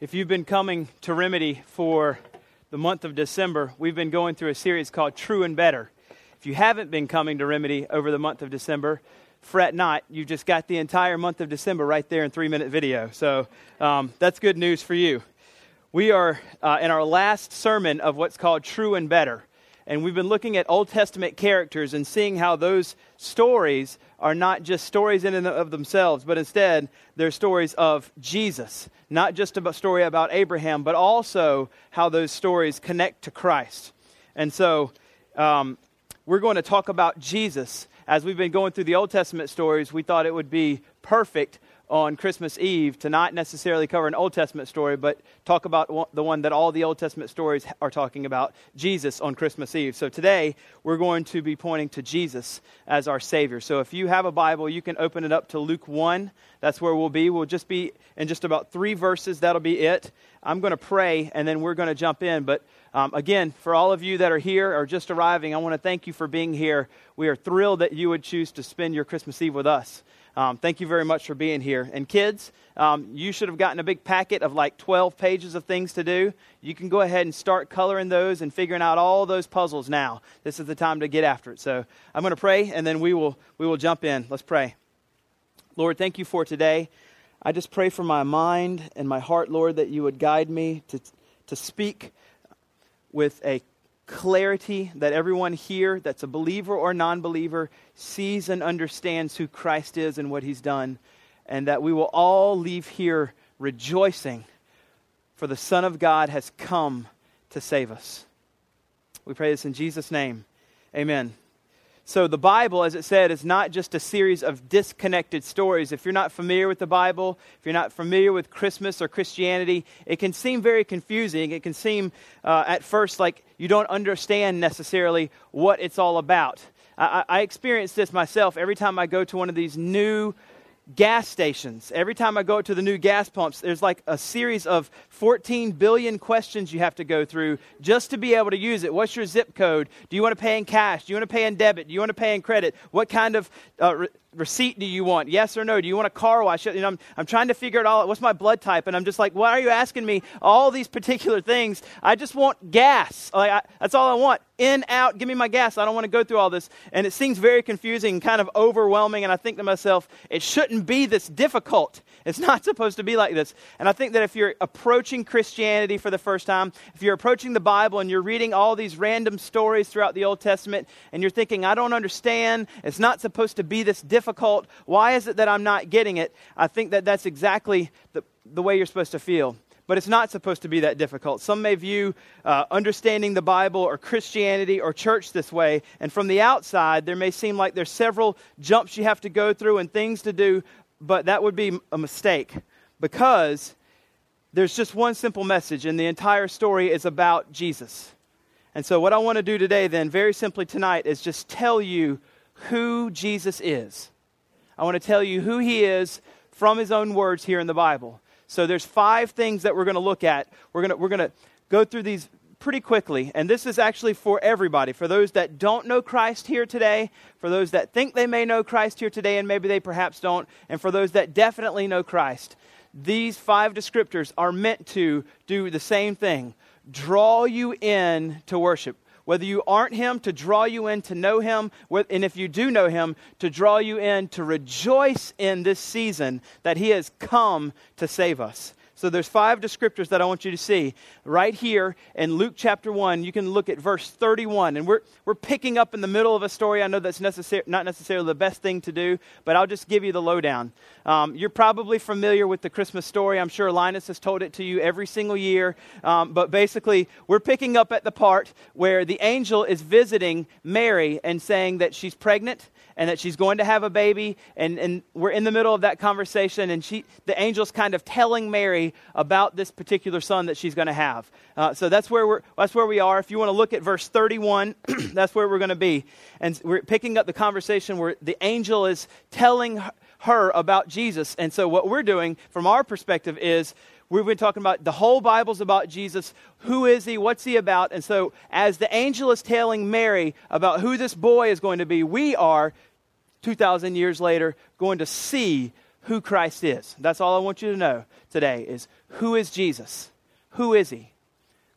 If you've been coming to Remedy for the month of December, we've been going through a series called True and Better. If you haven't been coming to Remedy over the month of December, fret not. You've just got the entire month of December right there in three minute video. So um, that's good news for you. We are uh, in our last sermon of what's called True and Better. And we've been looking at Old Testament characters and seeing how those stories are not just stories in and of themselves, but instead they're stories of Jesus. Not just a story about Abraham, but also how those stories connect to Christ. And so um, we're going to talk about Jesus. As we've been going through the Old Testament stories, we thought it would be perfect on Christmas Eve to not necessarily cover an Old Testament story, but talk about the one that all the Old Testament stories are talking about Jesus on Christmas Eve. So today, we're going to be pointing to Jesus as our Savior. So if you have a Bible, you can open it up to Luke 1. That's where we'll be. We'll just be in just about three verses. That'll be it. I'm going to pray, and then we're going to jump in. But um, again, for all of you that are here or just arriving, I want to thank you for being here. We are thrilled that you would choose to spend your Christmas Eve with us. Um, thank you very much for being here. And kids, um, you should have gotten a big packet of like 12 pages of things to do. You can go ahead and start coloring those and figuring out all those puzzles now. This is the time to get after it. So I'm going to pray, and then we will, we will jump in. Let's pray. Lord, thank you for today. I just pray for my mind and my heart, Lord, that you would guide me to, to speak with a clarity that everyone here that's a believer or non believer sees and understands who Christ is and what he's done, and that we will all leave here rejoicing, for the Son of God has come to save us. We pray this in Jesus' name. Amen. So, the Bible, as it said, is not just a series of disconnected stories. If you're not familiar with the Bible, if you're not familiar with Christmas or Christianity, it can seem very confusing. It can seem uh, at first like you don't understand necessarily what it's all about. I, I experience this myself every time I go to one of these new gas stations. Every time I go to the new gas pumps, there's like a series of 14 billion questions you have to go through just to be able to use it. What's your zip code? Do you want to pay in cash? Do you want to pay in debit? Do you want to pay in credit? What kind of uh, receipt do you want? Yes or no? Do you want a car wash? You know, I'm, I'm trying to figure it all out. What's my blood type? And I'm just like, why are you asking me all these particular things? I just want gas. Like, I, that's all I want. In, out, give me my gas. I don't want to go through all this. And it seems very confusing, kind of overwhelming. And I think to myself, it shouldn't be this difficult. It's not supposed to be like this. And I think that if you're approaching Christianity for the first time, if you're approaching the Bible and you're reading all these random stories throughout the Old Testament, and you're thinking, I don't understand, it's not supposed to be this difficult, why is it that I'm not getting it? I think that that's exactly the, the way you're supposed to feel but it's not supposed to be that difficult. Some may view uh, understanding the Bible or Christianity or church this way, and from the outside, there may seem like there's several jumps you have to go through and things to do, but that would be a mistake because there's just one simple message, and the entire story is about Jesus. And so, what I want to do today, then, very simply tonight, is just tell you who Jesus is. I want to tell you who he is from his own words here in the Bible. So, there's five things that we're going to look at. We're going to, we're going to go through these pretty quickly. And this is actually for everybody. For those that don't know Christ here today, for those that think they may know Christ here today, and maybe they perhaps don't, and for those that definitely know Christ. These five descriptors are meant to do the same thing draw you in to worship. Whether you aren't Him, to draw you in to know Him, and if you do know Him, to draw you in to rejoice in this season that He has come to save us. So there's five descriptors that I want you to see. Right here in Luke chapter 1, you can look at verse 31. And we're, we're picking up in the middle of a story. I know that's necessar- not necessarily the best thing to do, but I'll just give you the lowdown. Um, you're probably familiar with the Christmas story. I'm sure Linus has told it to you every single year. Um, but basically, we're picking up at the part where the angel is visiting Mary and saying that she's pregnant and that she's going to have a baby. And, and we're in the middle of that conversation, and she, the angel's kind of telling Mary about this particular son that she's going to have. Uh, so that's where, we're, that's where we are. If you want to look at verse 31, that's where we're going to be. And we're picking up the conversation where the angel is telling her about Jesus. And so what we're doing from our perspective is we've been talking about the whole Bible's about Jesus. Who is he? What's he about? And so, as the angel is telling Mary about who this boy is going to be, we are 2,000 years later, going to see who Christ is. That's all I want you to know today is who is Jesus? Who is he?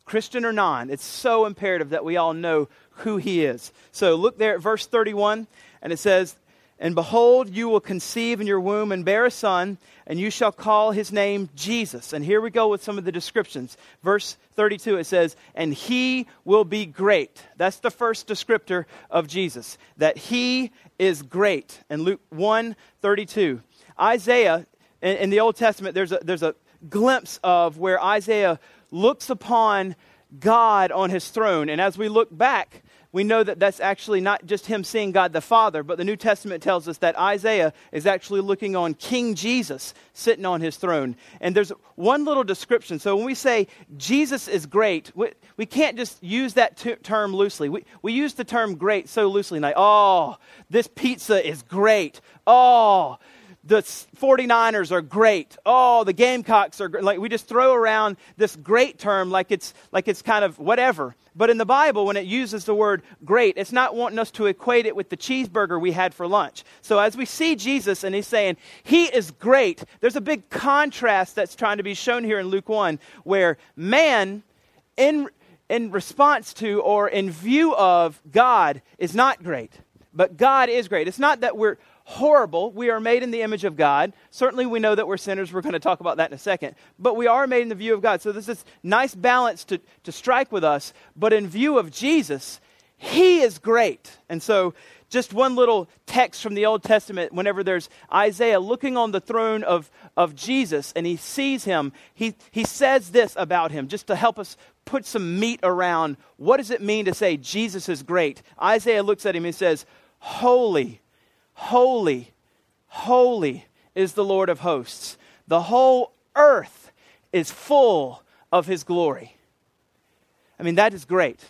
Christian or non, it's so imperative that we all know who he is. So look there at verse 31, and it says, And behold, you will conceive in your womb and bear a son, and you shall call his name Jesus. And here we go with some of the descriptions. Verse 32, it says, And he will be great. That's the first descriptor of Jesus, that he is great. And Luke 1 32. Isaiah, in, in the Old Testament, there's a, there's a glimpse of where Isaiah looks upon God on his throne. And as we look back, we know that that's actually not just him seeing God the Father, but the New Testament tells us that Isaiah is actually looking on King Jesus sitting on his throne. And there's one little description. So when we say Jesus is great, we, we can't just use that t- term loosely. We, we use the term great so loosely, like, oh, this pizza is great. Oh, the 49ers are great. Oh, the Gamecocks are great. Like we just throw around this great term like it's like it's kind of whatever. But in the Bible, when it uses the word great, it's not wanting us to equate it with the cheeseburger we had for lunch. So as we see Jesus and he's saying, He is great, there's a big contrast that's trying to be shown here in Luke 1, where man, in, in response to or in view of God, is not great. But God is great. It's not that we're horrible. We are made in the image of God. Certainly, we know that we're sinners. We're going to talk about that in a second. But we are made in the view of God. So this nice balance to, to strike with us. But in view of Jesus, He is great. And so, just one little text from the Old Testament, whenever there's Isaiah looking on the throne of, of Jesus and he sees him, he, he says this about him, just to help us put some meat around what does it mean to say Jesus is great. Isaiah looks at him and says, Holy, Holy, holy is the Lord of hosts. The whole earth is full of his glory. I mean, that is great.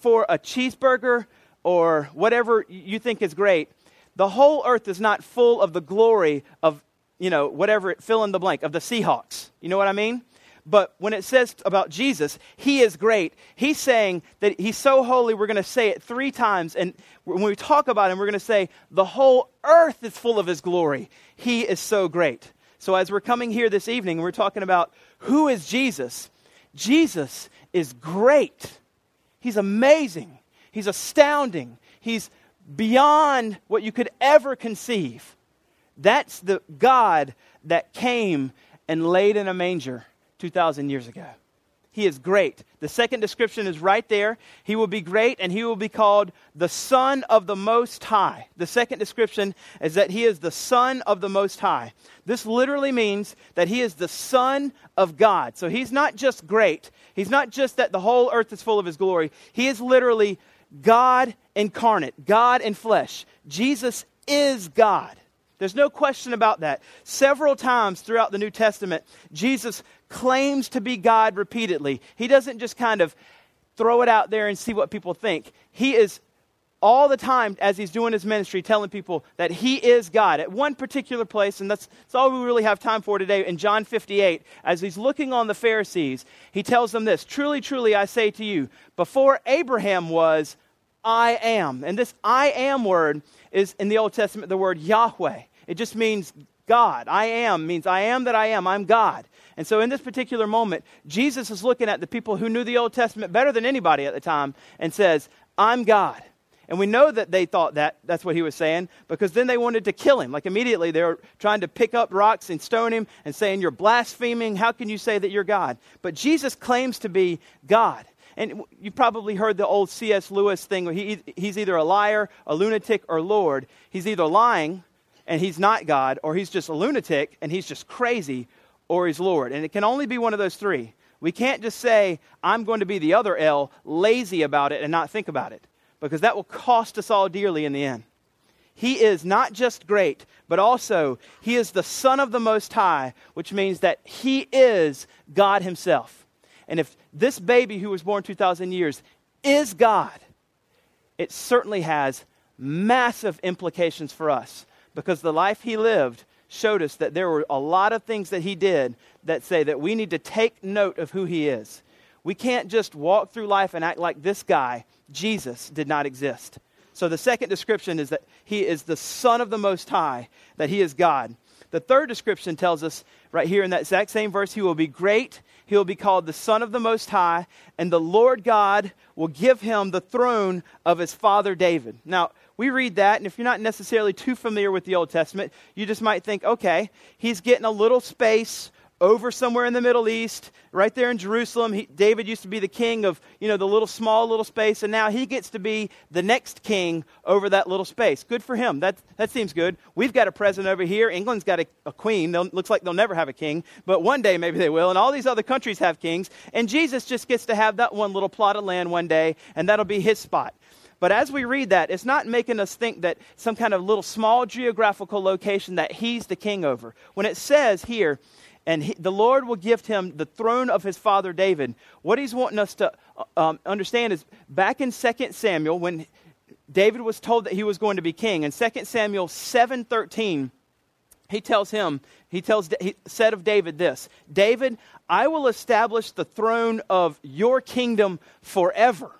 For a cheeseburger or whatever you think is great, the whole earth is not full of the glory of, you know, whatever, fill in the blank, of the Seahawks. You know what I mean? But when it says about Jesus, he is great, he's saying that he's so holy, we're going to say it three times. And when we talk about him, we're going to say, the whole earth is full of his glory. He is so great. So as we're coming here this evening, we're talking about who is Jesus. Jesus is great. He's amazing. He's astounding. He's beyond what you could ever conceive. That's the God that came and laid in a manger 2,000 years ago. He is great. The second description is right there. He will be great and he will be called the Son of the Most High. The second description is that he is the Son of the Most High. This literally means that he is the Son of God. So he's not just great, he's not just that the whole earth is full of his glory. He is literally God incarnate, God in flesh. Jesus is God. There's no question about that. Several times throughout the New Testament, Jesus claims to be God repeatedly. He doesn't just kind of throw it out there and see what people think. He is all the time as he's doing his ministry telling people that he is God. At one particular place, and that's, that's all we really have time for today, in John 58, as he's looking on the Pharisees, he tells them this Truly, truly, I say to you, before Abraham was, I am. And this I am word is in the Old Testament the word Yahweh. It just means God. I am means I am that I am. I'm God. And so in this particular moment, Jesus is looking at the people who knew the Old Testament better than anybody at the time and says, I'm God. And we know that they thought that that's what he was saying because then they wanted to kill him. Like immediately they were trying to pick up rocks and stone him and saying, You're blaspheming. How can you say that you're God? But Jesus claims to be God. And you've probably heard the old C.S. Lewis thing where he, he's either a liar, a lunatic, or Lord. He's either lying and he's not God, or he's just a lunatic and he's just crazy, or he's Lord. And it can only be one of those three. We can't just say, I'm going to be the other L, lazy about it, and not think about it, because that will cost us all dearly in the end. He is not just great, but also he is the Son of the Most High, which means that he is God himself. And if this baby who was born 2,000 years is God, it certainly has massive implications for us because the life he lived showed us that there were a lot of things that he did that say that we need to take note of who he is. We can't just walk through life and act like this guy, Jesus, did not exist. So the second description is that he is the Son of the Most High, that he is God. The third description tells us right here in that exact same verse He will be great, He will be called the Son of the Most High, and the Lord God will give him the throne of his father David. Now, we read that, and if you're not necessarily too familiar with the Old Testament, you just might think, okay, he's getting a little space over somewhere in the Middle East, right there in Jerusalem. He, David used to be the king of, you know, the little small little space, and now he gets to be the next king over that little space. Good for him. That, that seems good. We've got a president over here. England's got a, a queen. They'll, looks like they'll never have a king, but one day maybe they will. And all these other countries have kings, and Jesus just gets to have that one little plot of land one day, and that'll be his spot. But as we read that, it's not making us think that some kind of little small geographical location that he's the king over. When it says here, and he, the Lord will give him the throne of his father David, what he's wanting us to uh, um, understand is back in 2 Samuel, when David was told that he was going to be king, in 2 Samuel 7.13, he tells him, he tells, he said of David this, David, I will establish the throne of your kingdom forever.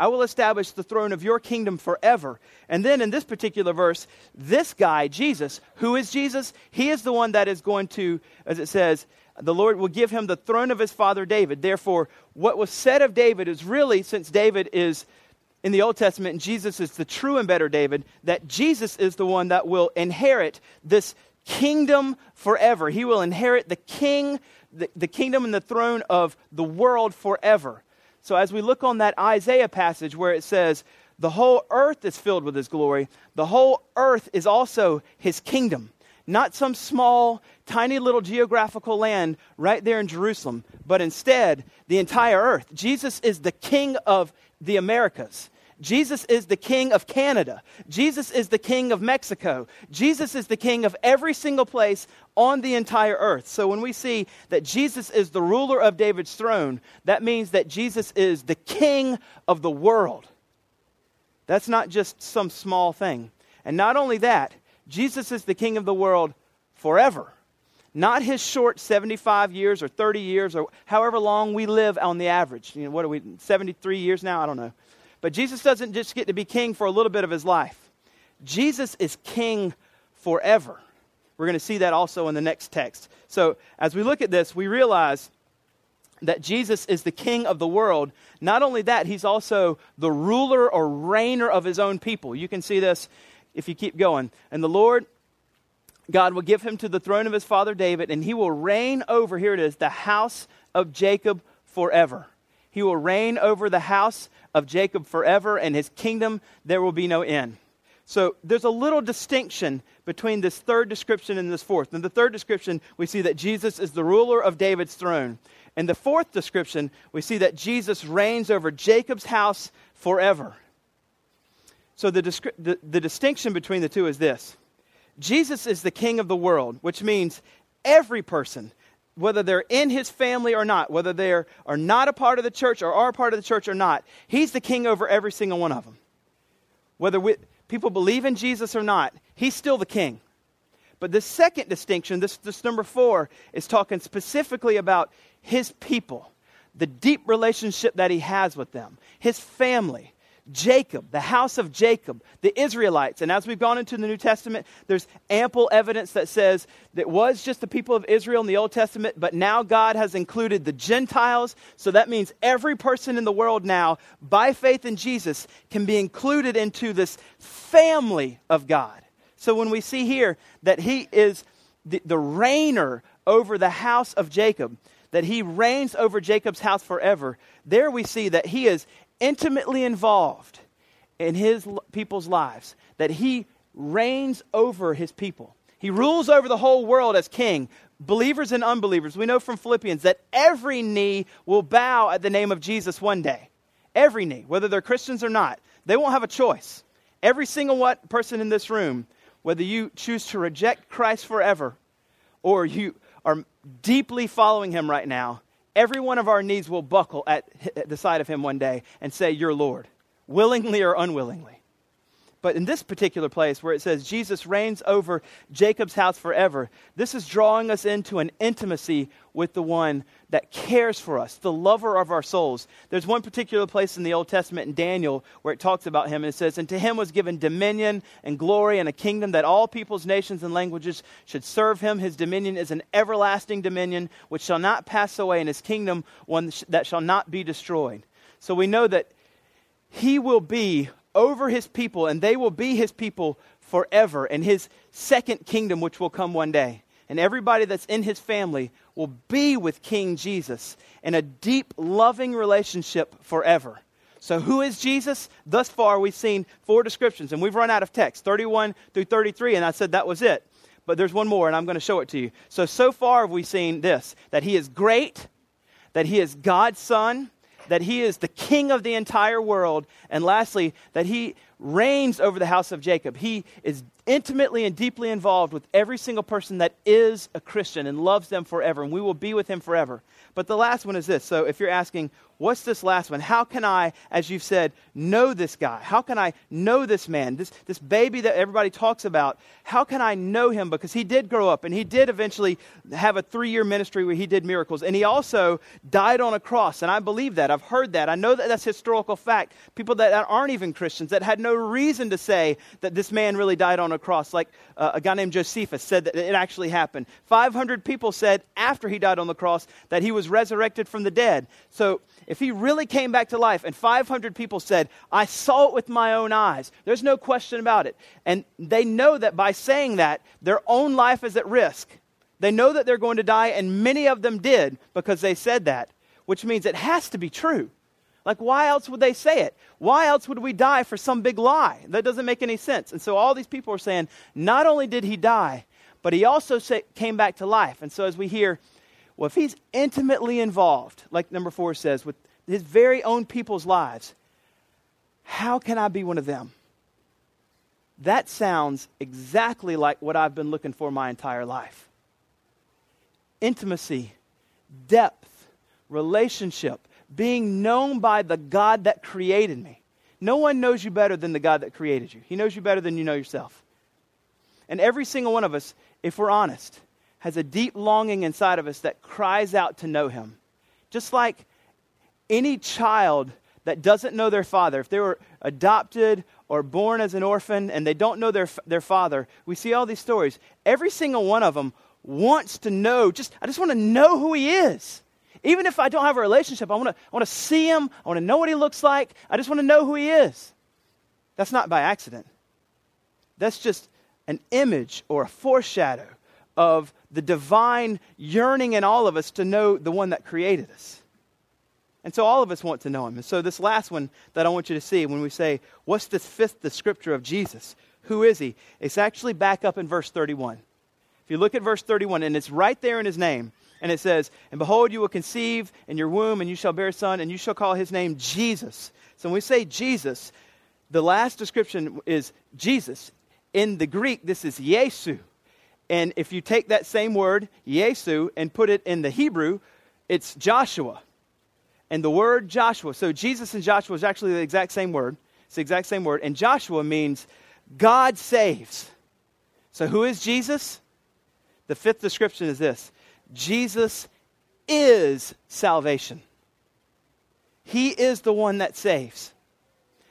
I will establish the throne of your kingdom forever. And then in this particular verse, this guy, Jesus, who is Jesus? He is the one that is going to, as it says, the Lord will give him the throne of his father David. Therefore, what was said of David is really, since David is in the Old Testament and Jesus is the true and better David, that Jesus is the one that will inherit this kingdom forever. He will inherit the king, the, the kingdom and the throne of the world forever. So, as we look on that Isaiah passage where it says, the whole earth is filled with his glory, the whole earth is also his kingdom. Not some small, tiny little geographical land right there in Jerusalem, but instead the entire earth. Jesus is the king of the Americas. Jesus is the king of Canada. Jesus is the king of Mexico. Jesus is the king of every single place on the entire earth. So when we see that Jesus is the ruler of David's throne, that means that Jesus is the king of the world. That's not just some small thing. And not only that, Jesus is the king of the world forever. Not his short 75 years or 30 years or however long we live on the average. You know, what are we, 73 years now? I don't know. But Jesus doesn't just get to be king for a little bit of his life, Jesus is king forever. We're going to see that also in the next text. So, as we look at this, we realize that Jesus is the king of the world. Not only that, he's also the ruler or reigner of his own people. You can see this if you keep going. And the Lord God will give him to the throne of his father David, and he will reign over, here it is, the house of Jacob forever. He will reign over the house of Jacob forever, and his kingdom there will be no end. So there's a little distinction between this third description and this fourth. In the third description, we see that Jesus is the ruler of David's throne. In the fourth description, we see that Jesus reigns over Jacob's house forever. So the, the, the distinction between the two is this Jesus is the king of the world, which means every person whether they're in his family or not, whether they are not a part of the church or are part of the church or not, he's the king over every single one of them. Whether we, people believe in Jesus or not, he's still the king. But the second distinction, this, this number four, is talking specifically about his people, the deep relationship that he has with them, his family, Jacob, the house of Jacob, the Israelites. And as we've gone into the New Testament, there's ample evidence that says that was just the people of Israel in the Old Testament, but now God has included the Gentiles. So that means every person in the world now, by faith in Jesus, can be included into this family of God. So when we see here that he is the, the reigner over the house of Jacob, that he reigns over Jacob's house forever, there we see that he is intimately involved in his people's lives, that he reigns over his people. He rules over the whole world as king, believers and unbelievers. We know from Philippians that every knee will bow at the name of Jesus one day. Every knee, whether they're Christians or not. They won't have a choice. Every single what person in this room, whether you choose to reject Christ forever or you are deeply following him right now, every one of our knees will buckle at the side of him one day and say, You're Lord, willingly or unwillingly. But in this particular place where it says Jesus reigns over Jacob's house forever, this is drawing us into an intimacy with the one that cares for us, the lover of our souls. There's one particular place in the Old Testament in Daniel where it talks about him and it says, And to him was given dominion and glory and a kingdom that all peoples, nations, and languages should serve him. His dominion is an everlasting dominion which shall not pass away, and his kingdom one that shall not be destroyed. So we know that he will be over his people, and they will be his people forever, and his second kingdom, which will come one day. And everybody that's in his family will be with King Jesus in a deep, loving relationship forever. So, who is Jesus? Thus far, we've seen four descriptions, and we've run out of text 31 through 33, and I said that was it. But there's one more, and I'm going to show it to you. So, so far, have we've seen this that he is great, that he is God's son, that he is the king of the entire world, and lastly, that he reigns over the house of Jacob. He is intimately and deeply involved with every single person that is a Christian and loves them forever, and we will be with him forever. But the last one is this. So if you're asking, what's this last one? How can I, as you've said, know this guy? How can I know this man? This, this baby that everybody talks about, how can I know him? Because he did grow up and he did eventually have a three year ministry where he did miracles. And he also died on a cross. And I believe that. I've heard that. I know that that's historical fact. People that aren't even Christians that had no reason to say that this man really died on a cross, like uh, a guy named Josephus said that it actually happened. 500 people said after he died on the cross that he was resurrected from the dead. So if he really came back to life and 500 people said, I saw it with my own eyes, there's no question about it. And they know that by saying that, their own life is at risk. They know that they're going to die, and many of them did because they said that, which means it has to be true. Like, why else would they say it? Why else would we die for some big lie? That doesn't make any sense. And so all these people are saying, not only did he die, but he also say, came back to life. And so as we hear, well, if he's intimately involved, like number four says, with his very own people's lives, how can I be one of them? That sounds exactly like what I've been looking for my entire life intimacy, depth, relationship being known by the God that created me. No one knows you better than the God that created you. He knows you better than you know yourself. And every single one of us, if we're honest, has a deep longing inside of us that cries out to know Him. Just like any child that doesn't know their father, if they were adopted or born as an orphan and they don't know their, their father, we see all these stories. Every single one of them wants to know, just, I just want to know who He is. Even if I don't have a relationship, I want to I want to see him. I want to know what he looks like. I just want to know who he is. That's not by accident. That's just an image or a foreshadow of the divine yearning in all of us to know the one that created us. And so all of us want to know him. And so this last one that I want you to see when we say, what's this fifth descriptor of Jesus? Who is he? It's actually back up in verse 31. If you look at verse 31, and it's right there in his name, and it says, And behold, you will conceive in your womb, and you shall bear a son, and you shall call his name Jesus. So when we say Jesus, the last description is Jesus. In the Greek, this is Yesu. And if you take that same word, Yesu, and put it in the Hebrew, it's Joshua. And the word Joshua, so Jesus and Joshua is actually the exact same word. It's the exact same word. And Joshua means God saves. So who is Jesus? The fifth description is this Jesus is salvation. He is the one that saves.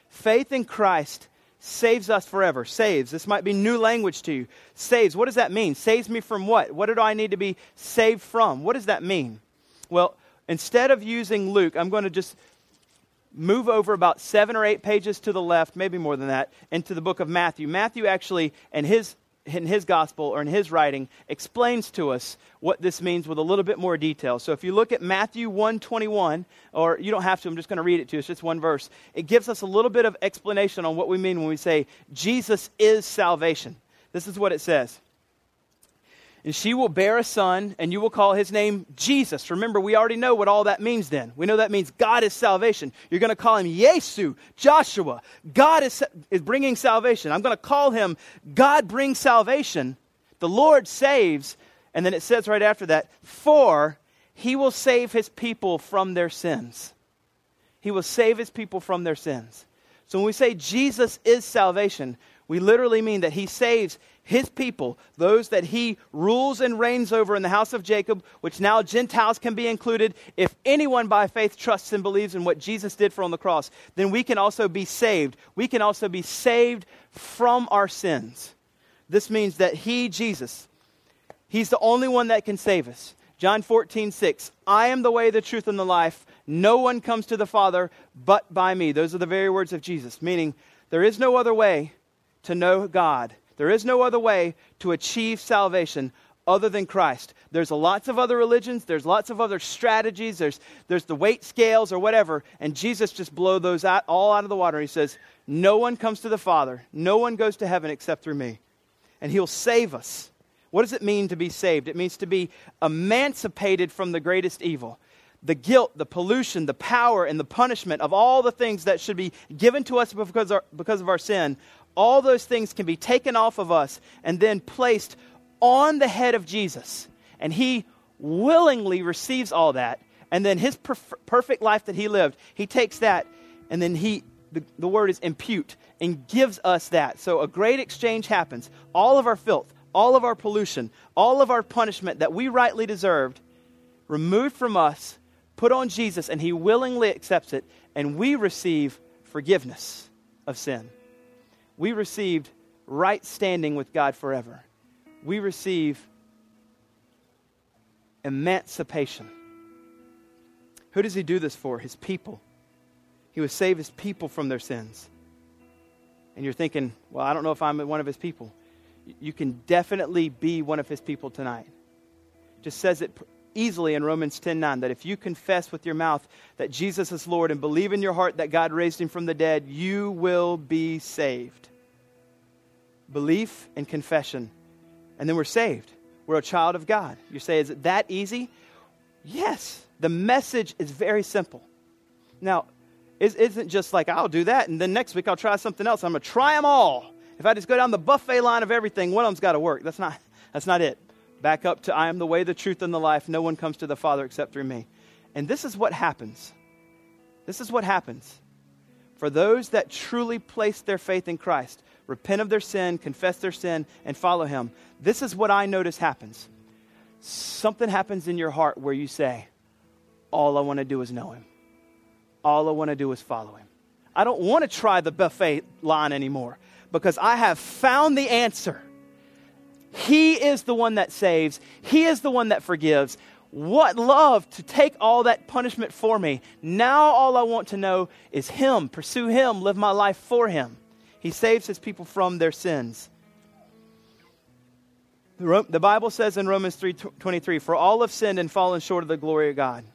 Faith in Christ saves us forever. Saves. This might be new language to you. Saves. What does that mean? Saves me from what? What do I need to be saved from? What does that mean? Well, instead of using Luke, I'm going to just move over about seven or eight pages to the left, maybe more than that, into the book of Matthew. Matthew actually, and his in his gospel or in his writing explains to us what this means with a little bit more detail. So if you look at Matthew 121, or you don't have to, I'm just going to read it to you. It's just one verse. It gives us a little bit of explanation on what we mean when we say Jesus is salvation. This is what it says. And she will bear a son, and you will call his name Jesus. Remember, we already know what all that means then. We know that means God is salvation. You're going to call him Yesu, Joshua. God is, is bringing salvation. I'm going to call him God brings salvation. The Lord saves. And then it says right after that, for he will save his people from their sins. He will save his people from their sins. So when we say Jesus is salvation, we literally mean that he saves his people, those that he rules and reigns over in the house of Jacob, which now Gentiles can be included. If anyone by faith trusts and believes in what Jesus did for on the cross, then we can also be saved. We can also be saved from our sins. This means that he, Jesus, he's the only one that can save us. John 14, 6. I am the way, the truth, and the life. No one comes to the Father but by me. Those are the very words of Jesus, meaning there is no other way to know God. There is no other way to achieve salvation other than Christ. There's lots of other religions, there's lots of other strategies, there's, there's the weight scales or whatever, and Jesus just blow those out, all out of the water. He says, No one comes to the Father, no one goes to heaven except through me. And he'll save us. What does it mean to be saved? It means to be emancipated from the greatest evil the guilt, the pollution, the power, and the punishment of all the things that should be given to us because, our, because of our sin, all those things can be taken off of us and then placed on the head of Jesus. And he willingly receives all that. And then his perf- perfect life that he lived, he takes that and then he, the, the word is impute, and gives us that. So a great exchange happens. All of our filth, all of our pollution, all of our punishment that we rightly deserved, removed from us put on Jesus and he willingly accepts it, and we receive forgiveness of sin. We received right standing with God forever. We receive emancipation. Who does he do this for? His people. He would save his people from their sins. And you're thinking, well, I don't know if I'm one of his people. You can definitely be one of his people tonight. Just says it easily in Romans 10:9 that if you confess with your mouth that Jesus is Lord and believe in your heart that God raised him from the dead, you will be saved. Belief and confession. And then we're saved. We're a child of God. You say, is it that easy? Yes. The message is very simple. Now, it isn't just like, I'll do that, and then next week I'll try something else. I'm going to try them all. If I just go down the buffet line of everything, one of them's got to work. That's not, that's not it. Back up to I am the way, the truth, and the life. No one comes to the Father except through me. And this is what happens. This is what happens. For those that truly place their faith in Christ, repent of their sin, confess their sin, and follow Him, this is what I notice happens. Something happens in your heart where you say, All I want to do is know Him. All I want to do is follow Him. I don't want to try the buffet line anymore because I have found the answer. He is the one that saves, He is the one that forgives. What love to take all that punishment for me. Now, all I want to know is Him, pursue Him, live my life for Him. He saves His people from their sins. The Bible says in Romans 3:23, "For all have sinned and fallen short of the glory of God."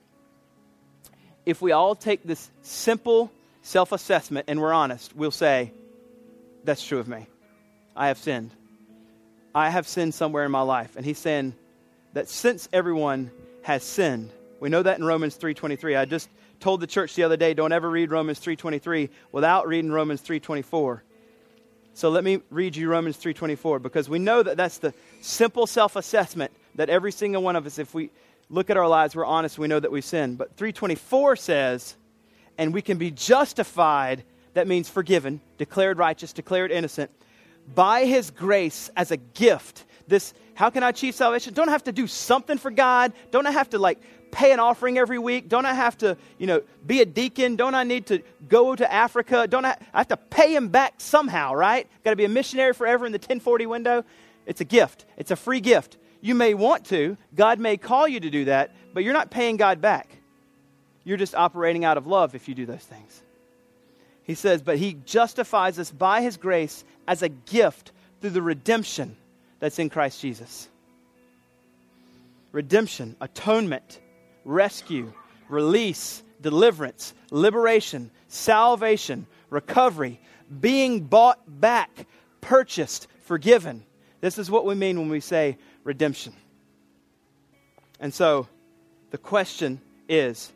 If we all take this simple self-assessment and we're honest, we'll say, "That's true of me. I have sinned." I have sinned somewhere in my life. And he's saying that since everyone has sinned, we know that in Romans 3:23. I just told the church the other day, don't ever read Romans 3:23 without reading Romans 3:24. So let me read you Romans 3:24 because we know that that's the simple self-assessment that every single one of us if we look at our lives we're honest we know that we've sinned. But 3:24 says and we can be justified that means forgiven, declared righteous, declared innocent by his grace as a gift. This, how can I achieve salvation? Don't I have to do something for God? Don't I have to like pay an offering every week? Don't I have to, you know, be a deacon? Don't I need to go to Africa? Don't I, I have to pay him back somehow, right? Got to be a missionary forever in the 1040 window? It's a gift. It's a free gift. You may want to. God may call you to do that, but you're not paying God back. You're just operating out of love if you do those things. He says, But he justifies us by his grace as a gift through the redemption that's in Christ Jesus. Redemption, atonement, rescue, release, deliverance, liberation, salvation, recovery, being bought back, purchased, forgiven. This is what we mean when we say redemption. And so the question is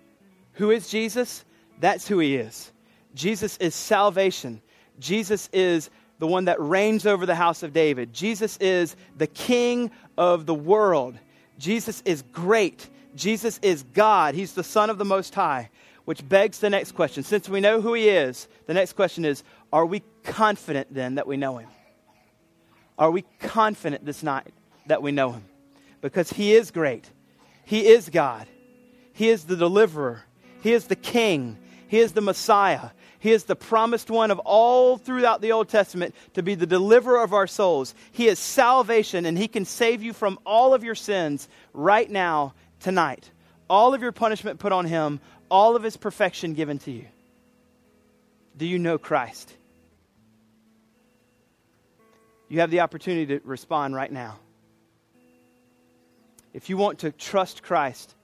who is Jesus? That's who he is. Jesus is salvation. Jesus is the one that reigns over the house of David. Jesus is the king of the world. Jesus is great. Jesus is God, He's the Son of the Most High, which begs the next question. Since we know who He is, the next question is Are we confident then that we know Him? Are we confident this night that we know Him? Because He is great, He is God, He is the deliverer, He is the King, He is the Messiah. He is the promised one of all throughout the Old Testament to be the deliverer of our souls. He is salvation, and He can save you from all of your sins right now, tonight. All of your punishment put on Him, all of His perfection given to you. Do you know Christ? You have the opportunity to respond right now. If you want to trust Christ,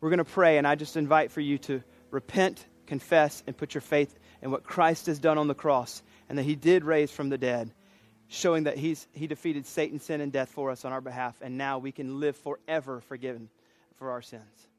we're going to pray, and I just invite for you to repent, confess, and put your faith and what Christ has done on the cross and that he did raise from the dead, showing that he's, he defeated Satan, sin, and death for us on our behalf, and now we can live forever forgiven for our sins.